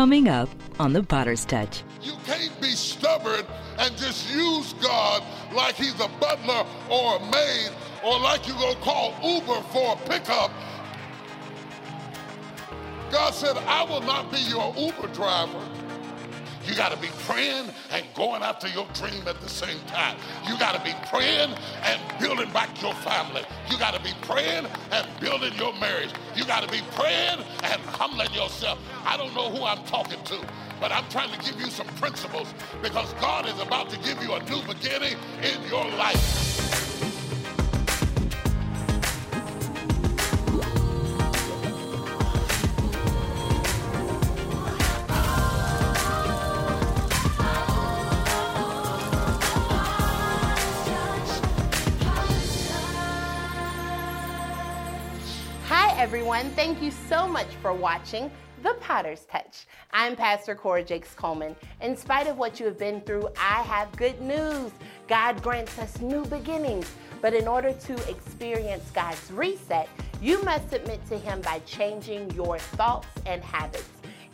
Coming up on the Potter's Touch. You can't be stubborn and just use God like he's a butler or a maid or like you go call Uber for a pickup. God said, I will not be your Uber driver. You got to be praying and going after your dream at the same time. You got to be praying and building back your family. You got to be praying and building your marriage. You got to be praying and humbling yourself. I don't know who I'm talking to, but I'm trying to give you some principles because God is about to give you a new beginning in your life. Everyone. Thank you so much for watching The Potter's Touch. I'm Pastor Cora Jakes Coleman. In spite of what you have been through, I have good news. God grants us new beginnings. But in order to experience God's reset, you must submit to Him by changing your thoughts and habits,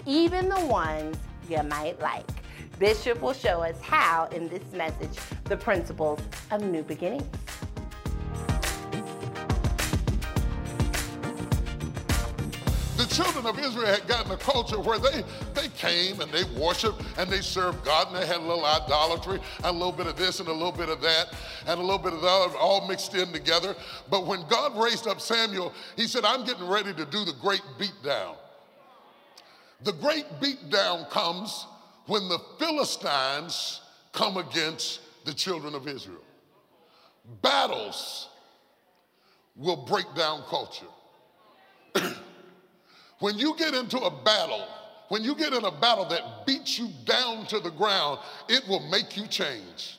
even the ones you might like. Bishop will show us how in this message the principles of new beginnings. Children of Israel had gotten a culture where they, they came and they worshiped and they served God and they had a little idolatry and a little bit of this and a little bit of that and a little bit of that all mixed in together. But when God raised up Samuel, he said, I'm getting ready to do the great beatdown. The great beatdown comes when the Philistines come against the children of Israel. Battles will break down culture. When you get into a battle, when you get in a battle that beats you down to the ground, it will make you change.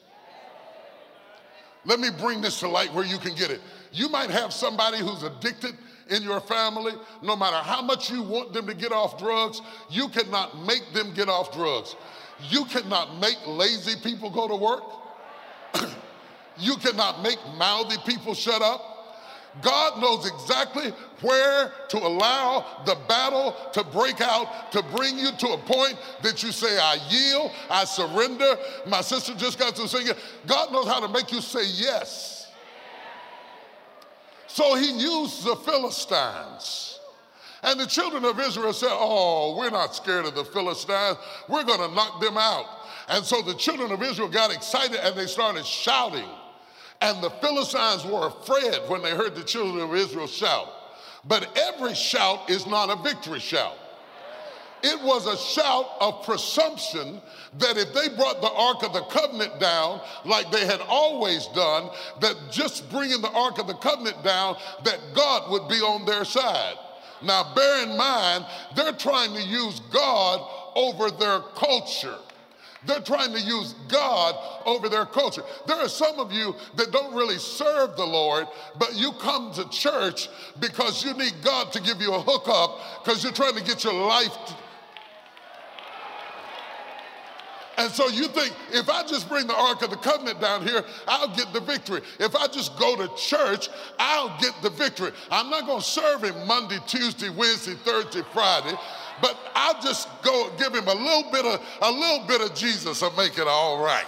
Let me bring this to light where you can get it. You might have somebody who's addicted in your family. No matter how much you want them to get off drugs, you cannot make them get off drugs. You cannot make lazy people go to work. you cannot make mouthy people shut up. God knows exactly where to allow the battle to break out to bring you to a point that you say, I yield, I surrender. My sister just got to sing it. God knows how to make you say yes. So he used the Philistines. And the children of Israel said, Oh, we're not scared of the Philistines. We're going to knock them out. And so the children of Israel got excited and they started shouting. And the Philistines were afraid when they heard the children of Israel shout. But every shout is not a victory shout. It was a shout of presumption that if they brought the Ark of the Covenant down like they had always done, that just bringing the Ark of the Covenant down, that God would be on their side. Now, bear in mind, they're trying to use God over their culture. They're trying to use God over their culture. There are some of you that don't really serve the Lord, but you come to church because you need God to give you a hookup because you're trying to get your life. To... and so you think if I just bring the Ark of the Covenant down here, I'll get the victory. If I just go to church, I'll get the victory. I'm not going to serve him Monday, Tuesday, Wednesday, Thursday, Friday but I'll just go give him a little bit of a little bit of Jesus and make it all right.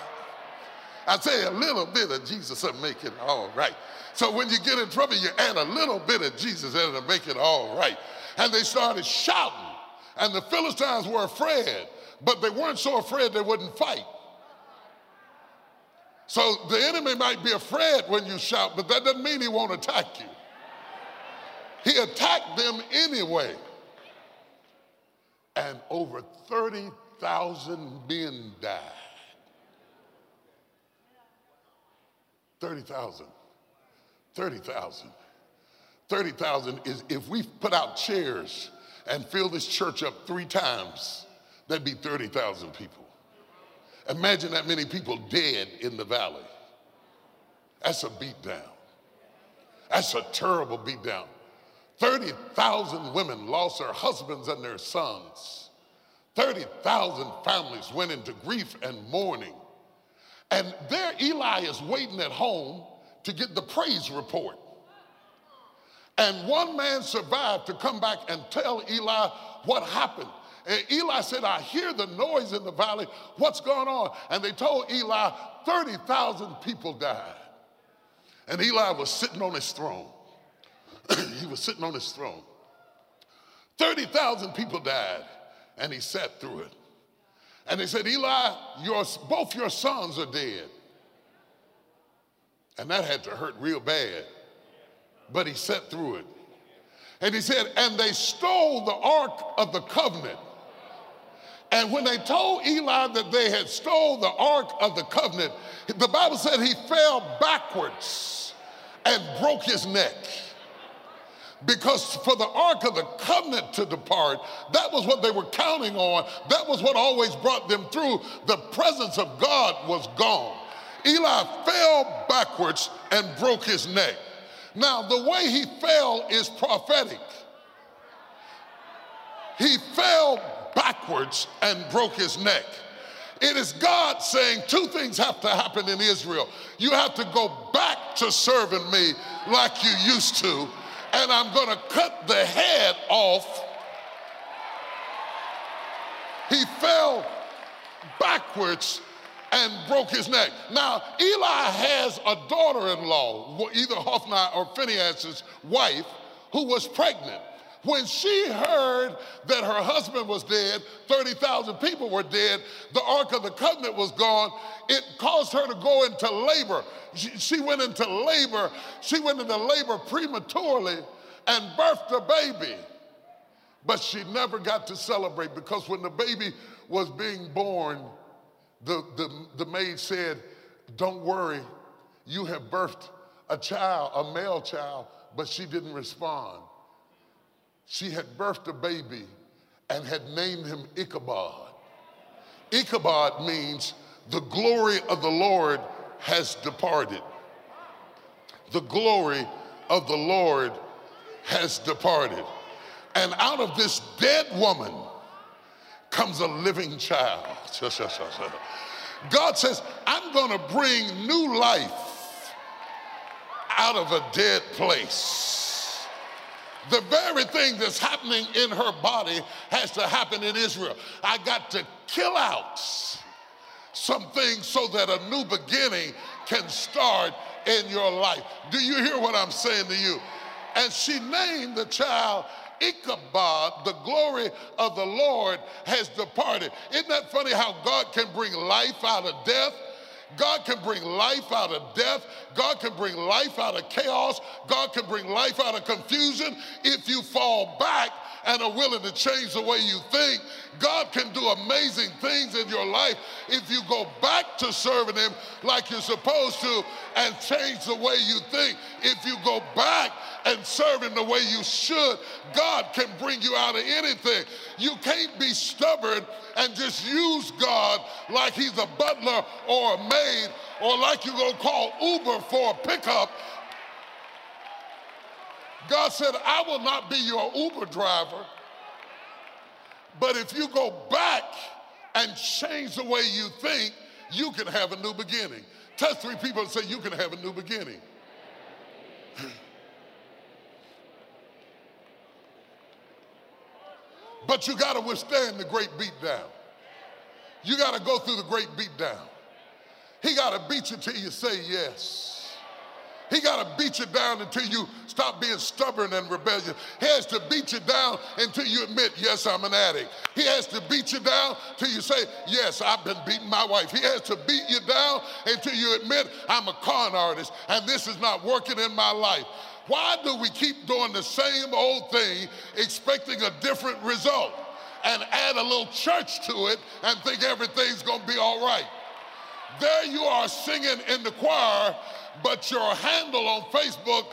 I say a little bit of Jesus and make it all right. So when you get in trouble, you add a little bit of Jesus in to make it all right. And they started shouting, and the Philistines were afraid, but they weren't so afraid they wouldn't fight. So the enemy might be afraid when you shout, but that doesn't mean he won't attack you. He attacked them anyway and over 30,000 men died. 30,000. 30,000. 30,000 is if we put out chairs and fill this church up three times, that'd be 30,000 people. Imagine that many people dead in the valley. That's a beatdown. That's a terrible beatdown. 30,000 women lost their husbands and their sons. 30,000 families went into grief and mourning. And there Eli is waiting at home to get the praise report. And one man survived to come back and tell Eli what happened. And Eli said, I hear the noise in the valley. What's going on? And they told Eli, 30,000 people died. And Eli was sitting on his throne. he was sitting on his throne. 30,000 people died, and he sat through it. And they said, Eli, your, both your sons are dead. And that had to hurt real bad. But he sat through it. And he said, and they stole the ark of the covenant. And when they told Eli that they had stole the ark of the covenant, the Bible said he fell backwards and broke his neck. Because for the Ark of the Covenant to depart, that was what they were counting on. That was what always brought them through. The presence of God was gone. Eli fell backwards and broke his neck. Now, the way he fell is prophetic. He fell backwards and broke his neck. It is God saying two things have to happen in Israel. You have to go back to serving me like you used to, and I'm going to cut the head off. He fell backwards and broke his neck. Now, Eli has a daughter in law, either Hophni or Phinehas's wife, who was pregnant. When she heard that her husband was dead, 30,000 people were dead, the Ark of the Covenant was gone, it caused her to go into labor. She, she went into labor. She went into labor prematurely and birthed a baby. But she never got to celebrate because when the baby was being born, the, the, the maid said, Don't worry, you have birthed a child, a male child, but she didn't respond she had birthed a baby and had named him Ichabod. Ichabod means the glory of the Lord has departed. The glory of the Lord has departed. And out of this dead woman comes a living child. God says, I'm going to bring new life out of a dead place the very thing that's happening in her body has to happen in Israel. I got to kill out some things so that a new beginning can start in your life. Do you hear what I'm saying to you? And she named the child Ichabod, the glory of the Lord has departed. Isn't that funny how God can bring life out of death? God can bring life out of death. God can bring life out of chaos. God can bring life out of confusion if you fall back and are willing to change the way you think. God can do amazing things in your life if you go back to serving Him like you're supposed to and change the way you think. If you go back and serve Him the way you should, God can bring you out of anything. You can't be stubborn and just use God like He's a butler or a maid or like you're going to call Uber for a pickup God said, I will not be your Uber driver, but if you go back and change the way you think, you can have a new beginning. Touch three people and say, You can have a new beginning. but you got to withstand the great beatdown. You got to go through the great beatdown. He got to beat you till you say yes. He got to beat you down until you stop being stubborn and rebellious. He has to beat you down until you admit, yes, I'm an addict. He has to beat you down till you say, yes, I've been beating my wife. He has to beat you down until you admit, I'm a con artist and this is not working in my life. Why do we keep doing the same old thing expecting a different result and add a little church to it and think everything's going to be all right? There you are singing in the choir but your handle on Facebook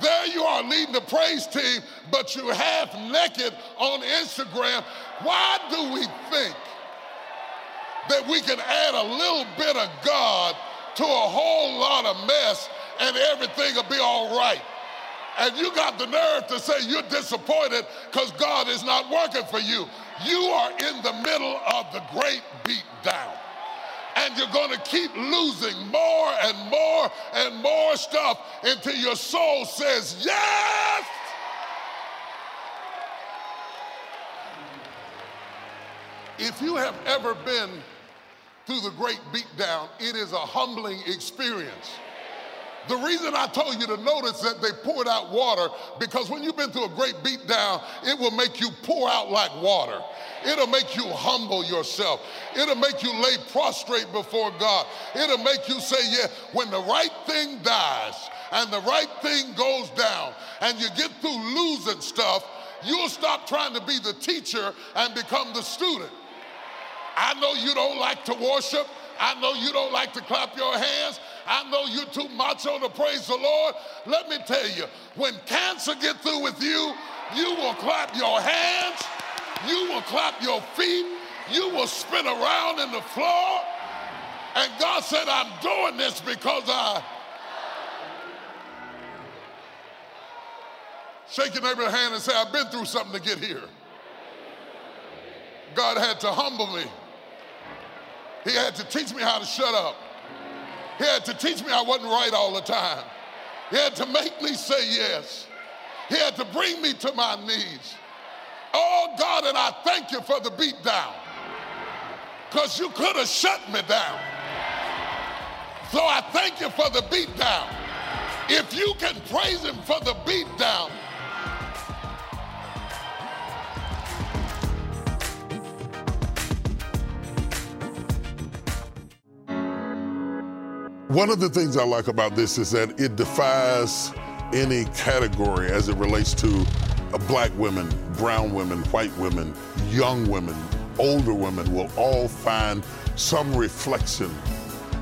There you are leading the praise team, but you're half naked on Instagram. Why do we think that we can add a little bit of God to a whole lot of mess and everything will be all right? And you got the nerve to say you're disappointed because God is not working for you. You are in the middle of the great beat down. And you're going to keep losing more and more and more stuff until your soul says, Yes! If you have ever been through the great beatdown, it is a humbling experience. The reason I told you to notice that they poured out water, because when you've been through a great beatdown, it will make you pour out like water. It'll make you humble yourself. It'll make you lay prostrate before God. It'll make you say, yeah, when the right thing dies and the right thing goes down and you get through losing stuff, you'll stop trying to be the teacher and become the student. I know you don't like to worship. I know you don't like to clap your hands. I know you're too macho to praise the Lord. Let me tell you, when cancer get through with you, you will clap your hands, you will clap your feet, you will spin around in the floor. And God said, I'm doing this because I. Shake your neighbor's hand and say, I've been through something to get here. God had to humble me. He had to teach me how to shut up. He had to teach me I wasn't right all the time. He had to make me say yes. He had to bring me to my knees. Oh, God, and I thank you for the beat down. Because you could have shut me down. So I thank you for the beat down. If you can praise him for the beat down, One of the things I like about this is that it defies any category as it relates to uh, black women, brown women, white women, young women, older women will all find some reflection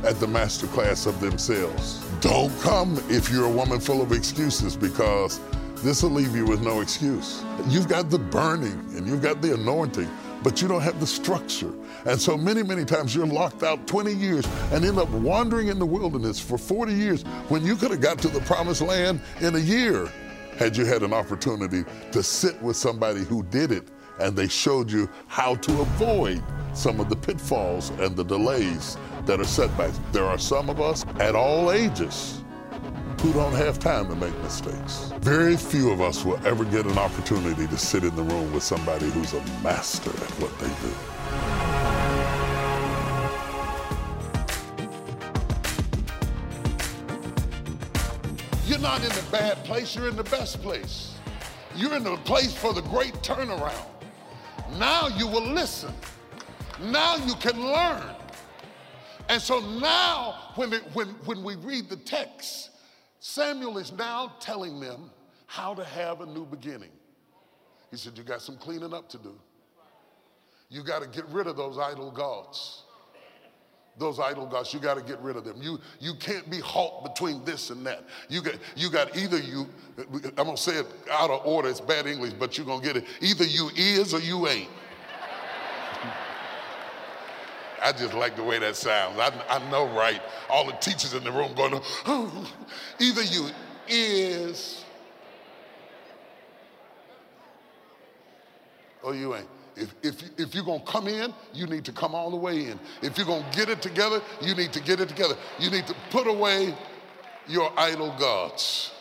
at the masterclass of themselves. Don't come if you're a woman full of excuses because this will leave you with no excuse. You've got the burning and you've got the anointing, but you don't have the structure. And so many, many times you're locked out 20 years and end up wandering in the wilderness for 40 years when you could have got to the promised land in a year had you had an opportunity to sit with somebody who did it and they showed you how to avoid some of the pitfalls and the delays that are setbacks. There are some of us at all ages who don't have time to make mistakes. Very few of us will ever get an opportunity to sit in the room with somebody who's a master at what they do. You're not in the bad place, you're in the best place. You're in the place for the great turnaround. Now you will listen. Now you can learn. And so now, when, it, when, when we read the text, Samuel is now telling them how to have a new beginning. He said, You got some cleaning up to do. You got to get rid of those idol gods those idol gods. You got to get rid of them. You, you can't be halt between this and that. You got, you got either you, I'm going to say it out of order, it's bad English, but you're going to get it. Either you is or you ain't. I just like the way that sounds. I, I know, right? All the teachers in the room going, oh, either you is or you ain't. If, if, if you're going to come in, you need to come all the way in. If you're going to get it together, you need to get it together. You need to put away your idol gods.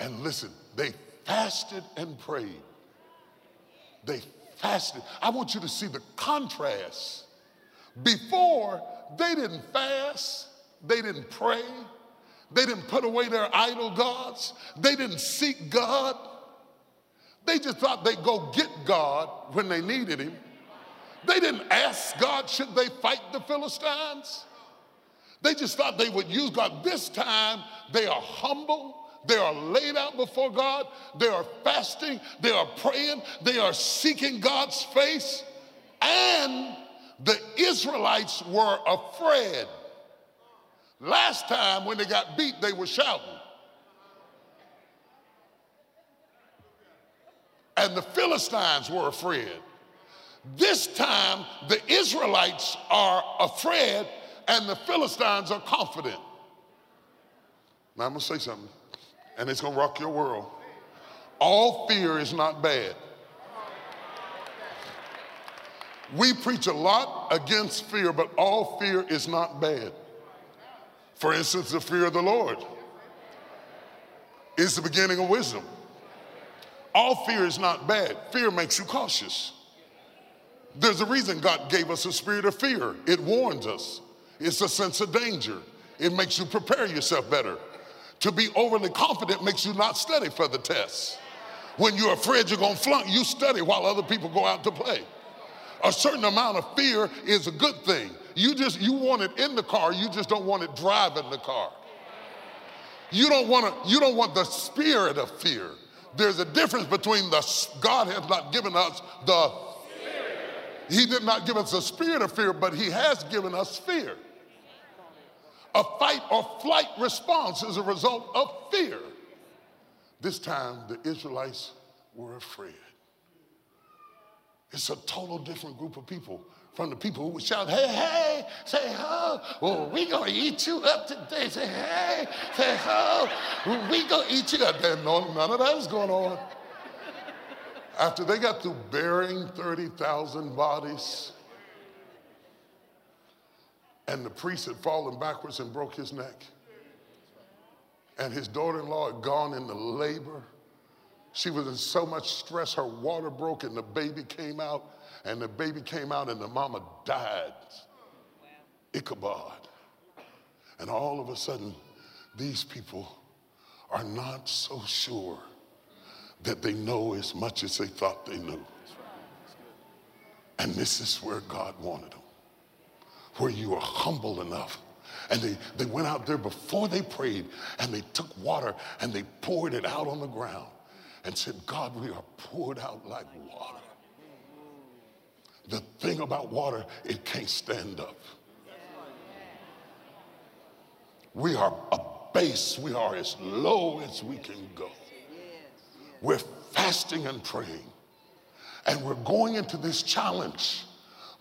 And listen, they fasted and prayed. They fasted. I want you to see the contrast. Before, they didn't fast, they didn't pray, they didn't put away their idol gods, they didn't seek God. They just thought they'd go get God when they needed him. They didn't ask God, should they fight the Philistines? They just thought they would use God. This time, they are humble. They are laid out before God. They are fasting. They are praying. They are seeking God's face. And the Israelites were afraid. Last time, when they got beat, they were shouting. and the Philistines were afraid. This time, the Israelites are afraid and the Philistines are confident. Now, I'm gonna say something, and it's gonna rock your world. All fear is not bad. We preach a lot against fear, but all fear is not bad. For instance, the fear of the Lord is the beginning of wisdom. All fear is not bad. Fear makes you cautious. There's a reason God gave us a spirit of fear. It warns us. It's a sense of danger. It makes you prepare yourself better. To be overly confident makes you not study for the test. When you're afraid you're gonna flunk, you study while other people go out to play. A certain amount of fear is a good thing. You just you want it in the car, you just don't want it driving the car. You don't want to, you don't want the spirit of fear. There's a difference between the God has not given us the He did not give us a spirit of fear, but He has given us fear. A fight or flight response is a result of fear. This time, the Israelites were afraid. It's a total different group of people from the people who would shout, hey, hey, say, oh, well, we gonna eat you up today. Say, hey, say, oh, we gonna eat you up. There, no, none of that was going on. After they got through burying 30,000 bodies, and the priest had fallen backwards and broke his neck, and his daughter-in-law had gone into labor, she was in so much stress, her water broke and the baby came out, and the baby came out and the mama died. Ichabod. And all of a sudden, these people are not so sure that they know as much as they thought they knew. And this is where God wanted them, where you are humble enough and they, they went out there before they prayed and they took water and they poured it out on the ground and said, God, we are poured out like water. The thing about water, it can't stand up. We are a base, we are as low as we can go. We're fasting and praying, and we're going into this challenge,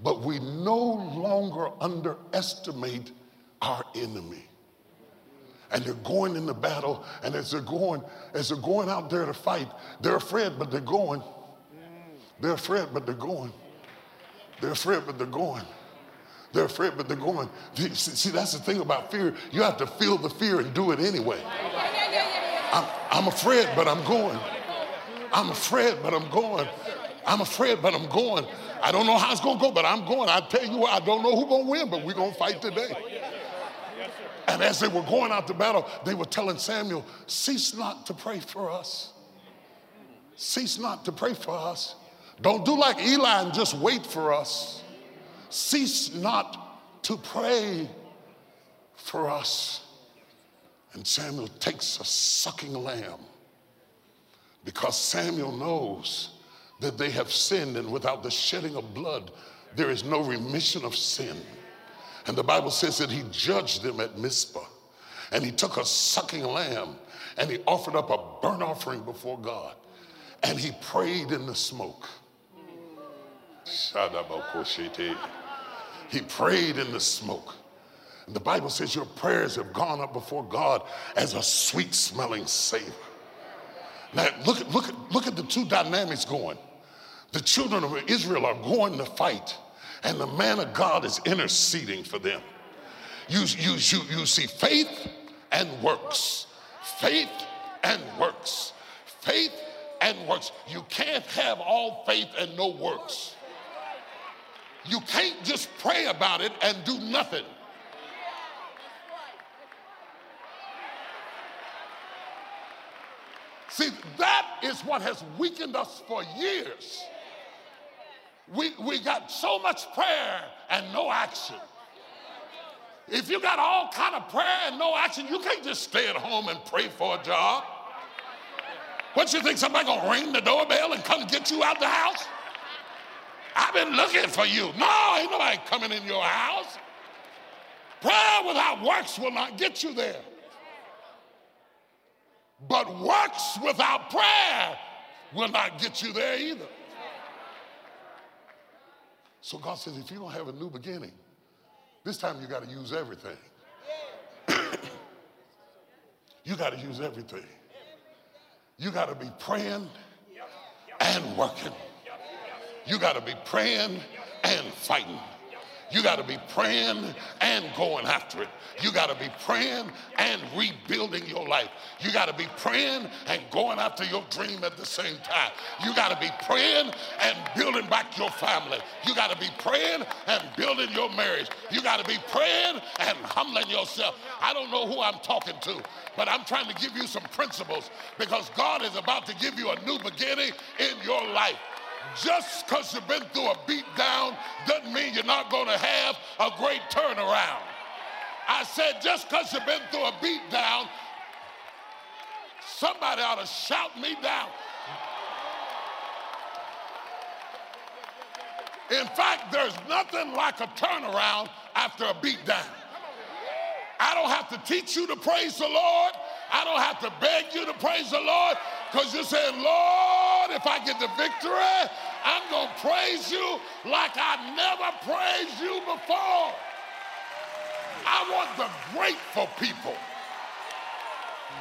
but we no longer underestimate our enemy and they're going in the battle. And as they're going, as they're going out there to fight, they're afraid, but they're going. They're afraid, but they're going. They're afraid, but they're going. They're afraid, but they're going. See, that's the thing about fear. You have to feel the fear and do it anyway. I'm, I'm afraid, but I'm going. I'm afraid, but I'm going. I'm afraid, but I'm going. I don't know how it's going to go, but I'm going. I tell you what, I don't know who's going to win, but we're going to fight today. And as they were going out to battle, they were telling Samuel, Cease not to pray for us. Cease not to pray for us. Don't do like Eli and just wait for us. Cease not to pray for us. And Samuel takes a sucking lamb because Samuel knows that they have sinned, and without the shedding of blood, there is no remission of sin. And the Bible says that he judged them at Mizpah. And he took a sucking lamb and he offered up a burnt offering before God. And he prayed in the smoke. He prayed in the smoke. And the Bible says your prayers have gone up before God as a sweet smelling savor. Now, look look, look at the two dynamics going. The children of Israel are going to fight and the man of God is interceding for them. You, you, you, you see faith and works, faith and works, faith and works. You can't have all faith and no works. You can't just pray about it and do nothing. See, that is what has weakened us for years. We, we got so much prayer and no action. If you got all kind of prayer and no action, you can't just stay at home and pray for a job. What you think somebody gonna ring the doorbell and come get you out the house? I've been looking for you. No, ain't nobody coming in your house. Prayer without works will not get you there. But works without prayer will not get you there either. So God says, if you don't have a new beginning, this time you got to use everything. you got to use everything. You got to be praying and working. You got to be praying and fighting. You got to be praying and going after it. You got to be praying and rebuilding your life. You got to be praying and going after your dream at the same time. You got to be praying and building back your family. You got to be praying and building your marriage. You got to be praying and humbling yourself. I don't know who I'm talking to, but I'm trying to give you some principles because God is about to give you a new beginning in your life. Just because you've been through a beat down not going to have a great turnaround. I said, just because you've been through a beat down, somebody ought to shout me down. In fact, there's nothing like a turnaround after a beat down. I don't have to teach you to praise the Lord. I don't have to beg you to praise the Lord because you're saying, Lord, if I get the victory, I'm going to praise you like I never praised you before. I want the grateful people.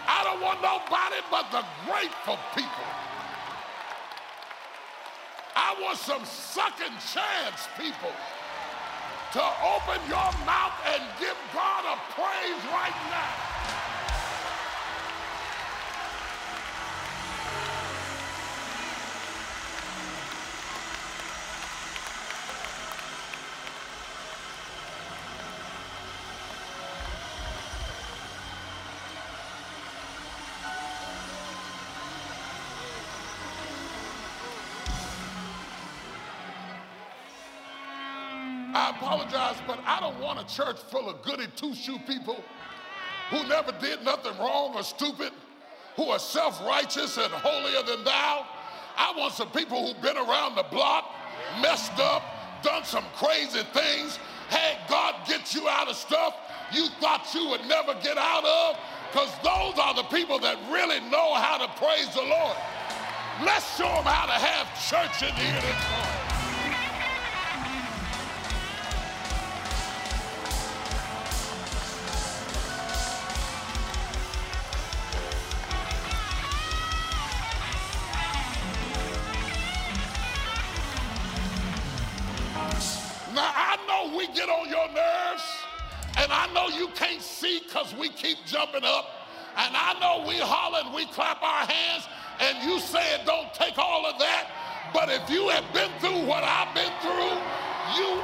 I don't want nobody but the grateful people. I want some second chance people to open your mouth and give God a praise right now. I apologize, but I don't want a church full of goody two-shoe people who never did nothing wrong or stupid, who are self-righteous and holier than thou. I want some people who've been around the block, messed up, done some crazy things, had God get you out of stuff you thought you would never get out of, because those are the people that really know how to praise the Lord. Let's show them how to have church in here this morning. Know you can't see because we keep jumping up, and I know we holler and we clap our hands, and you say it don't take all of that, but if you have been through what I've been through, you!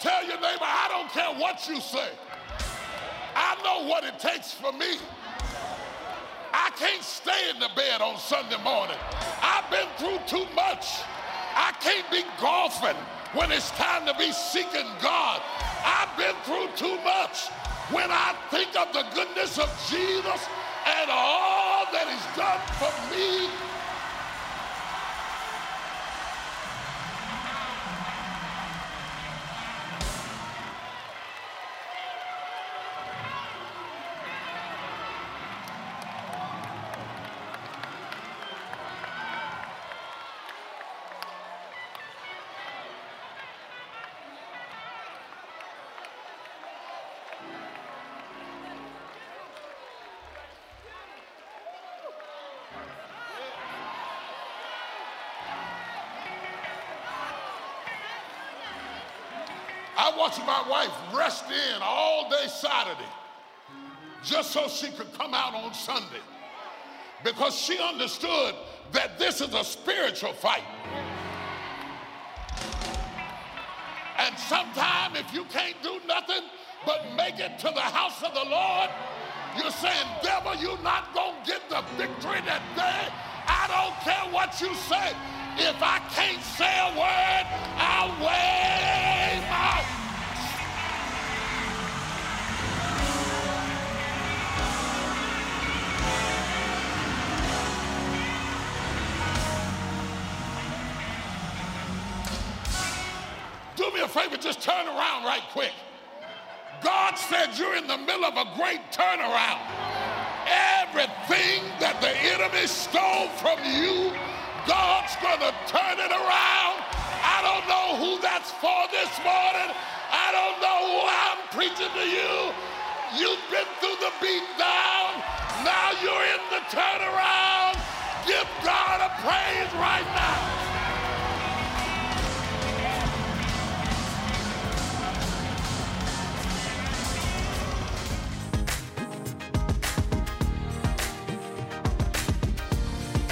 Tell your neighbor, I don't care what you say. I know what it takes for me. I can't stay in the bed on Sunday morning. I've been through too much. I can't be golfing when it's time to be seeking God. I've been through too much. When I think of the goodness of Jesus and all that he's done for me, Watched my wife rest in all day Saturday just so she could come out on Sunday because she understood that this is a spiritual fight. And sometime if you can't do nothing but make it to the house of the Lord, you're saying, devil, you're not going to get the victory that day. I don't care what you say. If I can't say a word, I'll wave favor, just turn around right quick. God said you're in the middle of a great turnaround. Everything that the enemy stole from you, God's going to turn it around. I don't know who that's for this morning. I don't know who I'm preaching to you. You've been through the beat down. Now you're in the turnaround. Give God a praise right now.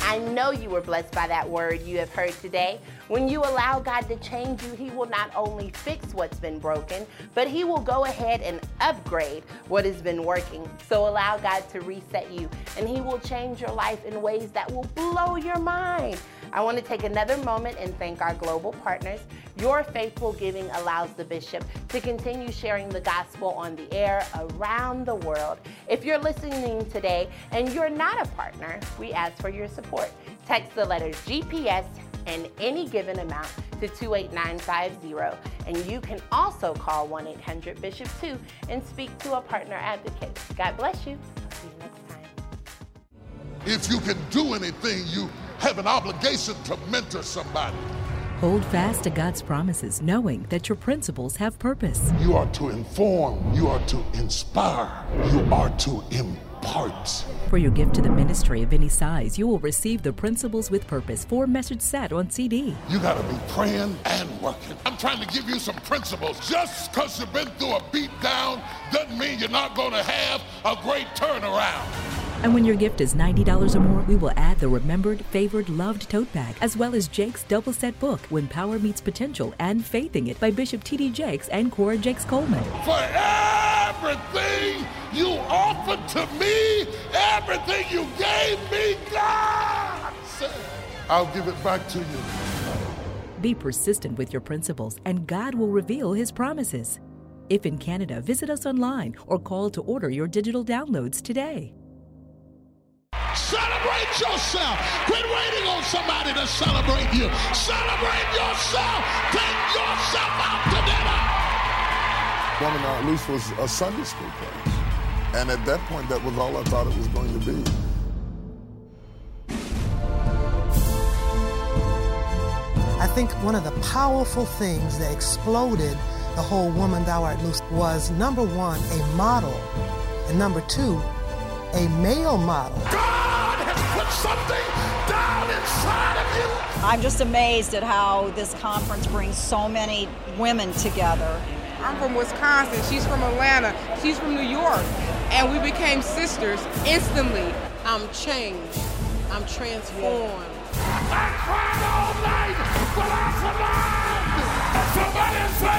I know you were blessed by that word you have heard today. When you allow God to change you, He will not only fix what's been broken, but He will go ahead and upgrade what has been working. So allow God to reset you, and He will change your life in ways that will blow your mind. I want to take another moment and thank our global partners. Your faithful giving allows the bishop to continue sharing the gospel on the air around the world. If you're listening today and you're not a partner, we ask for your support. Text the letters GPS and any given amount to 28950. And you can also call 1 800 Bishop 2 and speak to a partner advocate. God bless you. I'll see you next time. If you can do anything, you have an obligation to mentor somebody. Hold fast to God's promises, knowing that your principles have purpose. You are to inform, you are to inspire, you are to impart. For your gift to the ministry of any size, you will receive the Principles with Purpose four message set on CD. You got to be praying and working. I'm trying to give you some principles. Just because you've been through a beat down doesn't mean you're not going to have a great turnaround. And when your gift is $90 or more, we will add the remembered, favored, loved tote bag, as well as Jakes' double set book, When Power Meets Potential and Faithing It by Bishop T.D. Jakes and Cora Jakes Coleman. For everything you offered to me, everything you gave me, God said, I'll give it back to you. Be persistent with your principles, and God will reveal His promises. If in Canada, visit us online or call to order your digital downloads today. Celebrate yourself. Quit waiting on somebody to celebrate you. Celebrate yourself. Take yourself out to dinner. Woman uh, Loose was a Sunday school place. And at that point, that was all I thought it was going to be. I think one of the powerful things that exploded the whole Woman Thou Art Loose was number one, a model, and number two, a male model. God has put something down inside of you. I'm just amazed at how this conference brings so many women together. I'm from Wisconsin. She's from Atlanta. She's from New York. And we became sisters instantly. I'm changed. I'm transformed. I cried all night, but I survived. Somebody say,